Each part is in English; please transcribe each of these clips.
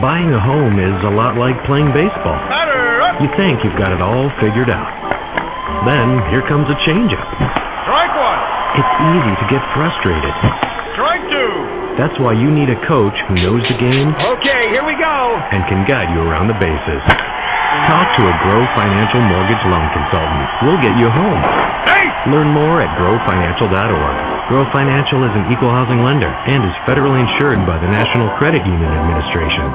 Buying a home is a lot like playing baseball. You think you've got it all figured out. Then here comes a changeup. Strike one. It's easy to get frustrated. Strike two. That's why you need a coach who knows the game Okay, here we go. and can guide you around the bases. Talk to a Grow Financial Mortgage Loan Consultant. We'll get you home. Hey! Learn more at growfinancial.org. Grow Financial is an equal housing lender and is federally insured by the National Credit Union Administration.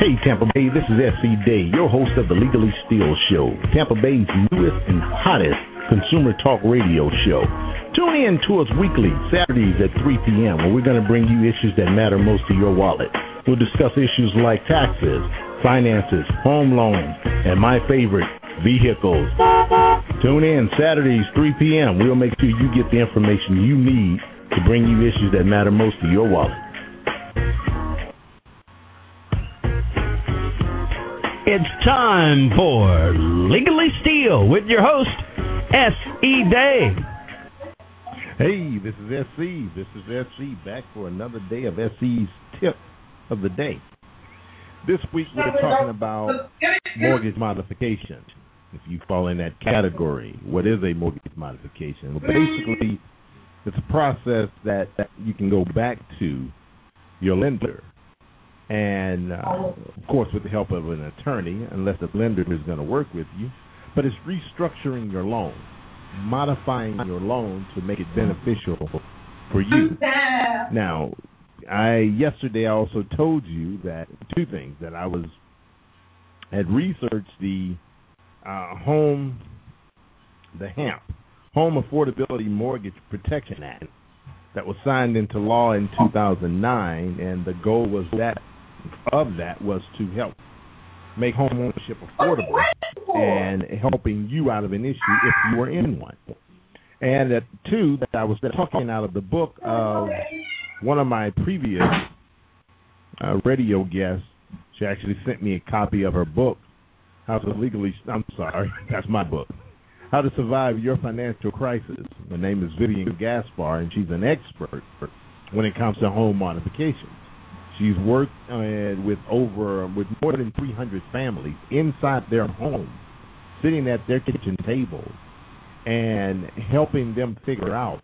Hey Tampa Bay, this is S.E. Day, your host of the Legally Steel Show, Tampa Bay's newest and hottest consumer talk radio show. Tune in to us weekly, Saturdays at 3 p.m., where we're going to bring you issues that matter most to your wallet. We'll discuss issues like taxes, finances, home loans, and my favorite, vehicles. Tune in Saturdays, 3 p.m. We'll make sure you get the information you need to bring you issues that matter most to your wallet. It's time for Legally Steel with your host, S.E. Day. Hey, this is SC. This is S.E. back for another day of S.E.'s tip of the day. This week we're talking about mortgage modification. If you fall in that category, what is a mortgage modification? Well, basically, it's a process that, that you can go back to your lender, and uh, of course, with the help of an attorney, unless the lender is going to work with you. But it's restructuring your loan, modifying your loan to make it beneficial for you. Now, I yesterday I also told you that two things that I was had researched the uh, home the HAMP Home Affordability Mortgage Protection Act that was signed into law in 2009, and the goal was that of that was to help make home ownership affordable and helping you out of an issue if you were in one. And that two, that I was talking out of the book of one of my previous uh, radio guests. She actually sent me a copy of her book, How to Legally. I'm sorry, that's my book. How to Survive Your Financial Crisis. Her name is Vivian Gaspar, and she's an expert when it comes to home modifications. She's worked uh, with over with more than 300 families inside their homes, sitting at their kitchen tables, and helping them figure out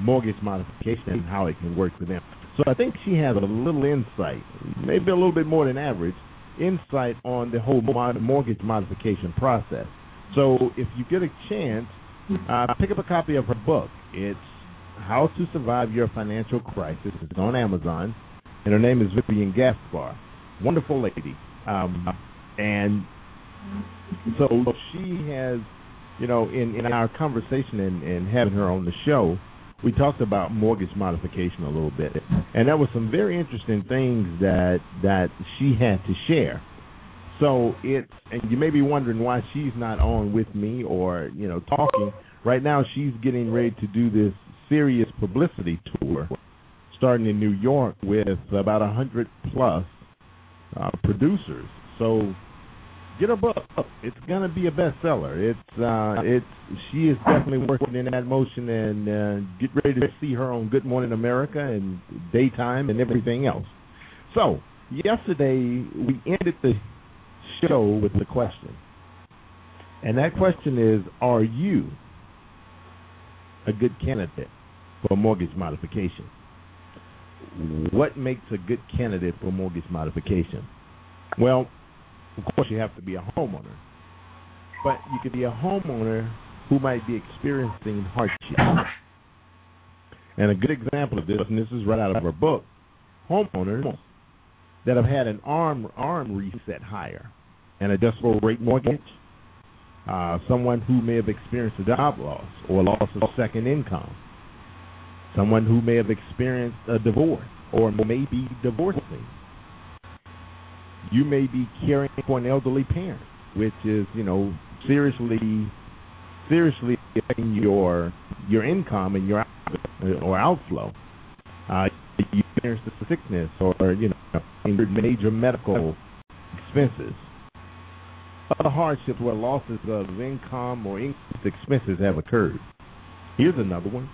mortgage modification and how it can work for them. So I think she has a little insight, maybe a little bit more than average, insight on the whole mortgage modification process. So if you get a chance, uh, pick up a copy of her book. It's How to Survive Your Financial Crisis. It's on Amazon, and her name is Vivian Gaspar. Wonderful lady. Um, and so she has, you know, in, in our conversation and, and having her on the show, we talked about mortgage modification a little bit, and there were some very interesting things that that she had to share. So it's and you may be wondering why she's not on with me or you know talking right now. She's getting ready to do this serious publicity tour, starting in New York with about a hundred plus uh, producers. So get a book. It's gonna be a bestseller. It's uh, it's she is definitely working in that motion, and uh, get ready to see her on Good Morning America and daytime and everything else. So yesterday we ended the show with the question, and that question is: Are you a good candidate for mortgage modification? What makes a good candidate for mortgage modification? Well, of course, you have to be a homeowner. But you could be a homeowner who might be experiencing hardship. And a good example of this, and this is right out of our book, homeowners that have had an arm arm reset higher, an adjustable rate mortgage, uh, someone who may have experienced a job loss or loss of second income, someone who may have experienced a divorce or may be divorcing you may be caring for an elderly parent, which is, you know, seriously, seriously affecting your your income and your out, or outflow. Uh, you experience the sickness or you know major medical expenses. Other hardships where losses of income or increased expenses have occurred. Here's another one: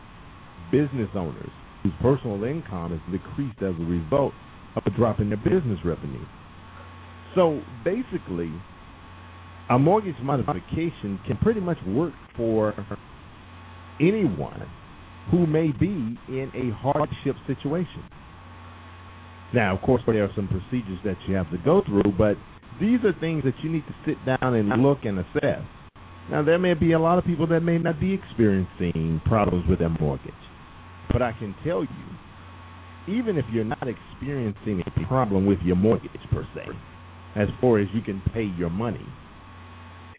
business owners whose personal income is decreased as a result of a drop in their business revenue. So basically, a mortgage modification can pretty much work for anyone who may be in a hardship situation. Now, of course, there are some procedures that you have to go through, but these are things that you need to sit down and look and assess. Now, there may be a lot of people that may not be experiencing problems with their mortgage, but I can tell you, even if you're not experiencing a problem with your mortgage per se, as far as you can pay your money,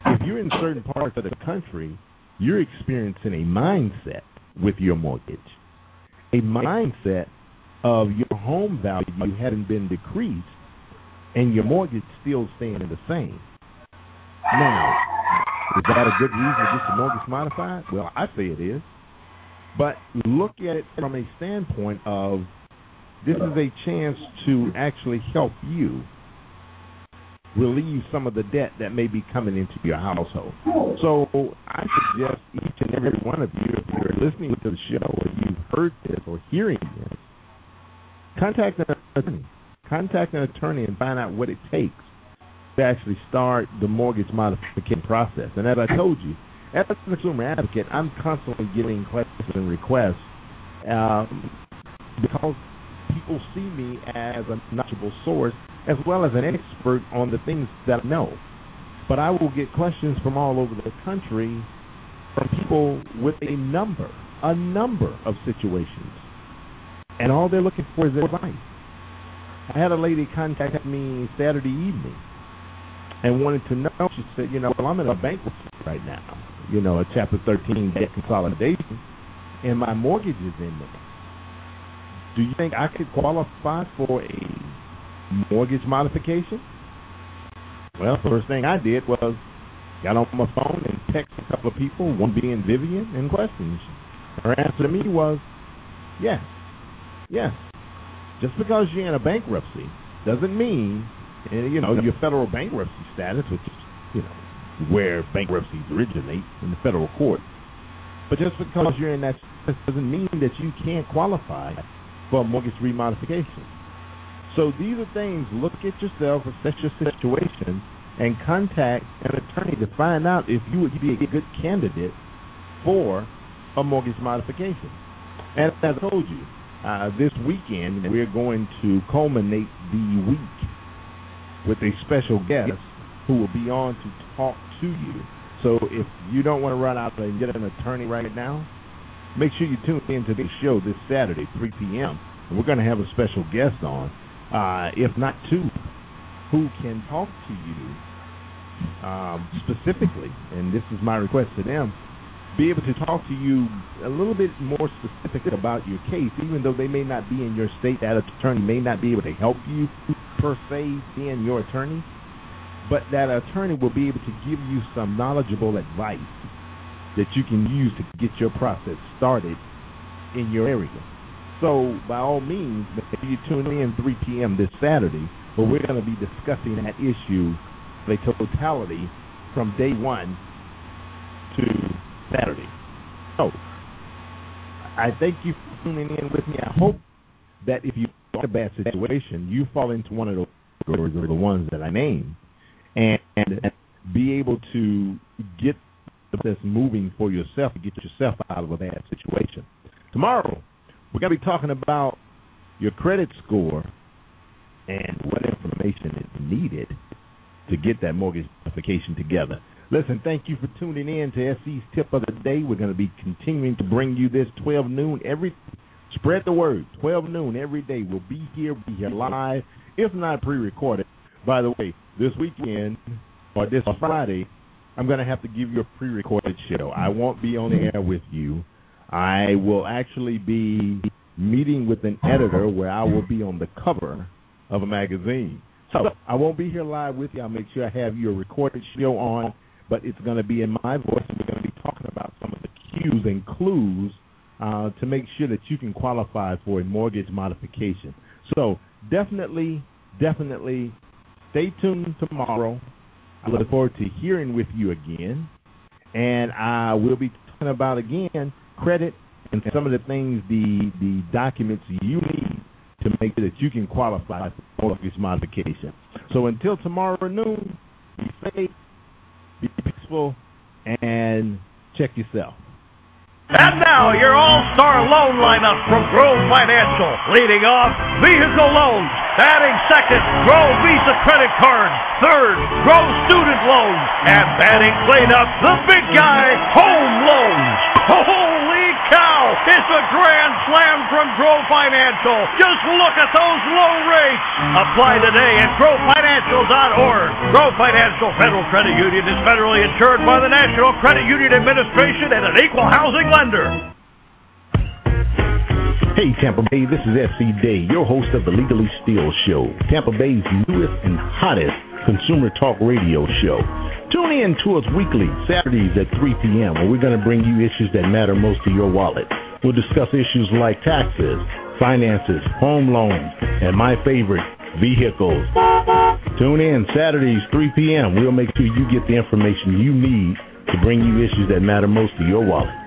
if you're in certain parts of the country, you're experiencing a mindset with your mortgage, a mindset of your home value having been decreased and your mortgage still staying the same. Now, is that a good reason to get your mortgage modified? Well, I say it is. But look at it from a standpoint of this is a chance to actually help you relieve some of the debt that may be coming into your household. So I suggest each and every one of you, if you're listening to the show or you've heard this or hearing this, contact an attorney. Contact an attorney and find out what it takes to actually start the mortgage modification process. And as I told you, as a consumer advocate, I'm constantly getting questions and requests um, because people see me as a knowledgeable source as well as an expert on the things that I know. But I will get questions from all over the country from people with a number, a number of situations. And all they're looking for is advice. I had a lady contact me Saturday evening and wanted to know. She said, you know, well, I'm in a bankruptcy right now, you know, a Chapter 13 debt consolidation, and my mortgage is in there. Do you think I could qualify for a mortgage modification? Well, first thing I did was got on my phone and texted a couple of people, one being Vivian, and questions. Her answer to me was, yes, yes. Just because you're in a bankruptcy doesn't mean, eh, you know, your federal bankruptcy status, which is, you know, where bankruptcies originate in the federal court. But just because you're in that doesn't mean that you can't qualify for mortgage remodification. So these are things. Look at yourself, assess your situation, and contact an attorney to find out if you would be a good candidate for a mortgage modification. And as I told you, uh, this weekend we're going to culminate the week with a special guest who will be on to talk to you. So if you don't want to run out and get an attorney right now, make sure you tune in to the show this Saturday, 3 p.m. We're going to have a special guest on, uh, if not two, who can talk to you um, specifically. And this is my request to them be able to talk to you a little bit more specific about your case, even though they may not be in your state. That attorney may not be able to help you per se, being your attorney, but that attorney will be able to give you some knowledgeable advice that you can use to get your process started in your area. So, by all means, if you tune in 3 p.m. this Saturday, but we're going to be discussing that issue, the totality, from day one to Saturday. So, I thank you for tuning in with me. I hope that if you're in a bad situation, you fall into one of those categories or the ones that I named, and be able to get that's moving for yourself to get yourself out of a bad situation. Tomorrow, we're going to be talking about your credit score and what information is needed to get that mortgage application together. Listen, thank you for tuning in to S.E.'s Tip of the Day. We're going to be continuing to bring you this 12 noon every. Spread the word. 12 noon every day. We'll be here, We'll be here live, if not pre-recorded. By the way, this weekend or this Friday, I'm going to have to give you a pre-recorded show. I won't be on the air with you. I will actually be meeting with an editor where I will be on the cover of a magazine. So I won't be here live with you. I'll make sure I have your recorded show on, but it's going to be in my voice, and we're going to be talking about some of the cues and clues uh, to make sure that you can qualify for a mortgage modification. So definitely, definitely stay tuned tomorrow. I look forward to hearing with you again. And I will be talking about again credit and some of the things, the the documents you need to make sure that you can qualify for mortgage modification. So until tomorrow noon, be safe, be peaceful, and check yourself. And now, your all-star loan lineup from Grow Financial. Leading off, vehicle loans. Batting second, Grow Visa credit card. Third, Grow student loans. And batting cleanup, the big guy, home loans. Holy cow! It's a grand slam from Grow Financial. Just look at those low rates. Apply today at growfinancial.org. Grow Financial Federal Credit Union is federally insured by the National Credit Union Administration and an equal housing lender. Hey, Tampa Bay, this is S.E. Day, your host of the Legally Steel Show, Tampa Bay's newest and hottest consumer talk radio show. Tune in to us weekly, Saturdays at 3 p.m., where we're going to bring you issues that matter most to your wallet. We'll discuss issues like taxes, finances, home loans, and my favorite, vehicles. Tune in Saturdays, 3 p.m. We'll make sure you get the information you need to bring you issues that matter most to your wallet.